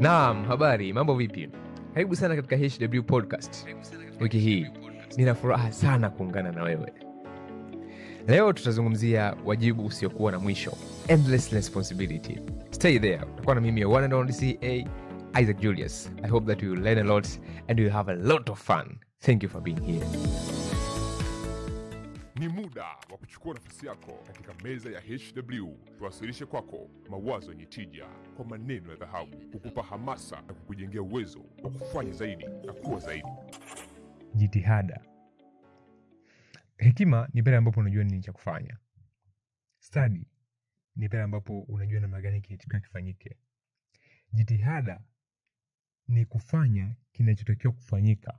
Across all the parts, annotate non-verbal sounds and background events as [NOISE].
Naam, habari, mambo vipi? Karibu sana katika HW Podcast. Wiki hii nina furaha sana kuungana na wewe. Leo tutazungumzia wajibu usiokuwa na mwisho, endless responsibility. Stay there. Utakuwa na mimi one and only CA Isaac Julius. I hope that you learn a lot and you have a lot of fun. Thank you for being here. Ni muda wa kuchukua nafasi yako katika meza ya HW, tuwasilishe kwako mawazo yenye tija kwa maneno ya dhahabu, kukupa hamasa na kukujengea uwezo wa kufanya zaidi na kuwa zaidi. Jitihada. Hekima ni pale ambapo unajua nini cha kufanya. Stadi ni pale ambapo unajua namna gani kinatakiwa kifanyike. Jitihada ni kufanya kinachotakiwa kufanyika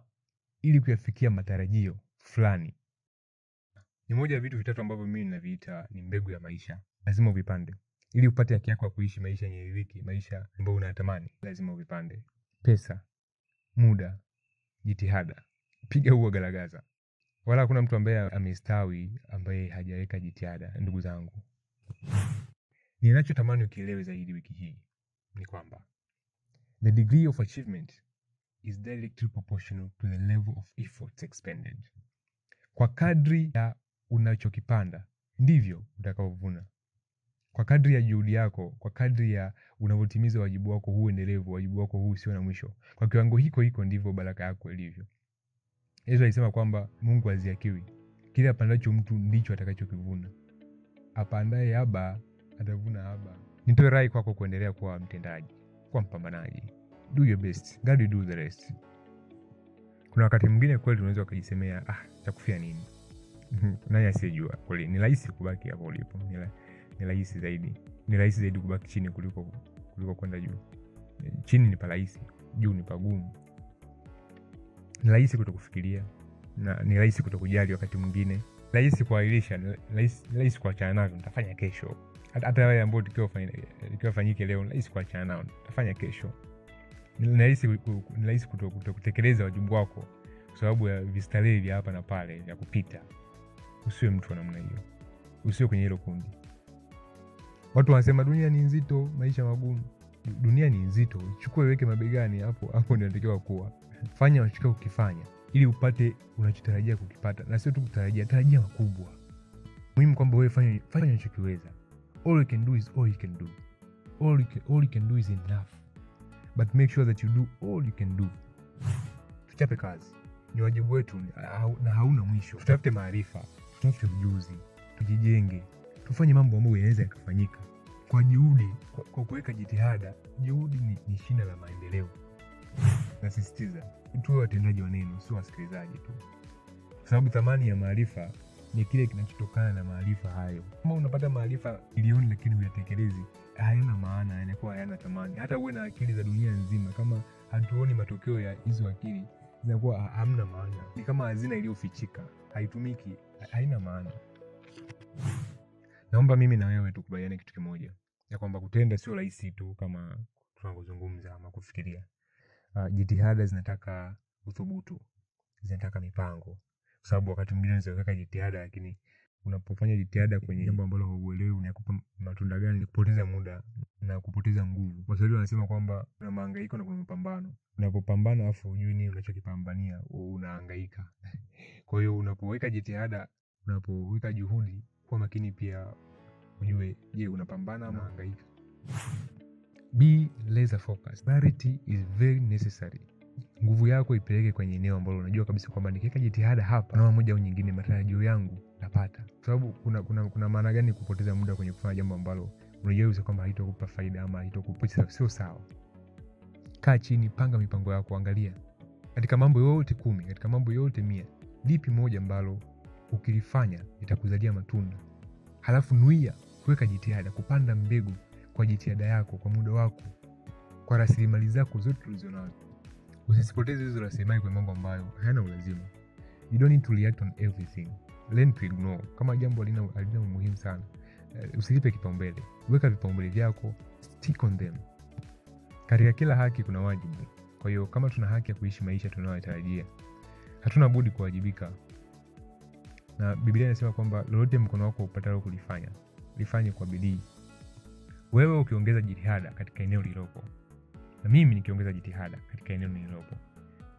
ili kuyafikia matarajio fulani. Ni moja ya vitu vitatu ambavyo mimi ninaviita ni mbegu ya maisha. Lazima uvipande ili upate haki yako ya kuishi maisha yenye riziki, maisha ambayo unayatamani. Lazima uvipande: pesa, muda, jitihada. Piga huo galagaza. Wala hakuna mtu ambaye amestawi ambaye hajaweka jitihada. Ndugu zangu, ninachotamani ukielewe zaidi wiki hii ni kwamba the degree of achievement is directly proportional to the level of efforts expended. Kwa kadri ya unachokipanda ndivyo utakavyovuna. Kwa kadri ya juhudi yako, kwa kadri ya unavyotimiza wajibu wako huu endelevu, wajibu wako huu usio na mwisho, kwa kiwango hiko hiko ndivyo baraka yako ilivyo. Yesu alisema kwamba Mungu haziakiwi, kile apandacho mtu ndicho atakachokivuna. Apandaye haba atavuna haba. Nitoe rai kwako kuendelea kuwa mtendaji, kuwa mpambanaji. Do your best, God do the rest. Kuna wakati mwingine kweli unaweza ukajisemea ah, chakufia nini? Nani asiyejua kweli, ni rahisi kubaki hapo ulipo, ni rahisi zaidi, ni rahisi zaidi kubaki chini kuliko kuliko kwenda juu. Chini ni parahisi, juu ni pagumu. Ni rahisi kutokufikiria na ni rahisi kutokujali wakati mwingine, rahisi kuahirisha, rahisi kuachana navyo, nitafanya kesho. Hata wale ambao tukiwa fanyike leo, rahisi kuachana nao, nitafanya kesho. Ni rahisi kuto- kuto- kutekeleza wajibu wako kwa sababu ya vistarehe vya hapa na pale vya kupita. Usiwe mtu wa namna hiyo, usiwe kwenye hilo kundi. Watu wanasema dunia ni nzito, maisha magumu. Dunia ni nzito, chukua iweke mabegani, hapo hapo ndio inatakiwa kuwa. Fanya unachotakiwa kukifanya ili upate unachotarajia kukipata, na sio tu kutarajia, tarajia makubwa. Muhimu kwamba wewe fanya fanya unachokiweza. All you can do is all you can do. All you can, all you can do is enough. But make sure that you do all you can do. Tuchape kazi, ni wajibu wetu na hauna mwisho. Tutafute maarifa, tutafute ujuzi, tujijenge, tufanye mambo ambayo yanaweza yakafanyika kwa juhudi, kwa kuweka jitihada. Juhudi ni, ni shina la maendeleo. Nasisitiza tuwe watendaji wa neno, sio wasikilizaji tu, kwa sababu thamani ya maarifa ni kile kinachotokana na maarifa hayo. Kama unapata maarifa milioni lakini huyatekelezi, hayana maana, yanakuwa hayana thamani. Hata uwe na akili za dunia nzima, kama hatuoni matokeo ya hizo akili, zinakuwa hamna maana. Ni kama hazina iliyofichika, haitumiki, haina maana. Naomba mimi na wewe tukubaliane kitu kimoja, ya kwamba kutenda sio rahisi tu kama tunavyozungumza ama kufikiria. Uh, jitihada zinataka uthubutu, zinataka mipango, kwa sababu wakati mwingine unaweza kuweka jitihada, lakini unapofanya jitihada kwenye jambo ambalo hauelewi unakupa matunda gani, ni kupoteza muda na kupoteza nguvu. Waswahili wanasema kwamba kuna mahangaiko na kuna mapambano. Unapopambana afu hujui nini unachokipambania, unahangaika. [LAUGHS] Kwa hiyo unapoweka jitihada, unapoweka juhudi, kuwa makini pia ujue, je, unapambana ama unahangaika. Nguvu yako ipeleke kwenye eneo ambalo unajua kabisa kwamba nikiweka jitihada hapa, namna moja au nyingine, matarajio yangu napata. Kwa sababu kuna, kuna, kuna maana gani kupoteza muda kwenye kufanya jambo ambalo unajua kwamba haitokupa faida ama haitokupa, sio sawa. Kaa chini, panga mipango yako, angalia katika mambo yote kumi, katika mambo yote mia, lipi moja ambalo ukilifanya itakuzalia matunda, halafu nuia kuweka jitihada, kupanda mbegu kwa jitihada yako, kwa muda wako, kwa rasilimali zako zote ulizonazo. Usisipoteze hizo rasilimali kwenye mambo ambayo hayana ulazima. You don't need to react on everything. Learn to ignore. Kama jambo halina umuhimu sana, uh, usilipe kipaumbele. Weka vipaumbele vyako, stick on them. Katika kila haki kuna wajibu. Kwa hiyo kama tuna haki ya kuishi maisha tunayotarajia, hatuna budi kuwajibika. Na Biblia inasema kwamba lolote mkono wako upatalo kulifanya, lifanye kwa bidii. Wewe ukiongeza jitihada katika eneo lilopo, na mimi nikiongeza jitihada katika eneo nililopo,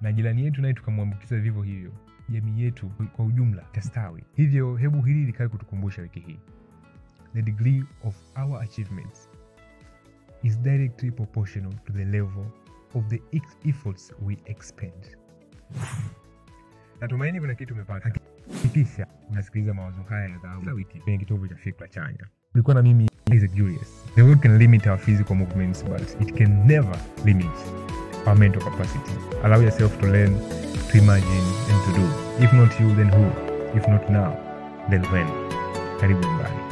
na jirani yetu naye tukamwambukiza vivyo hivyo, jamii yetu kwa ujumla itastawi. Hivyo hebu hili likawe kutukumbusha wiki hii, the degree of our achievements is directly proportional to the level of the efforts we expend. Natumaini kuna kitu umepata. Hakikisha unasikiliza mawazo haya ya dhahabu kwenye kitovu cha fikra chanya. Ulikuwa na mimi Isaac Julius. The world can limit our physical movements but it can never limit our mental capacity. Allow yourself to learn, to imagine and to do. If not you then who? If not now then when? Karibu nyumbani.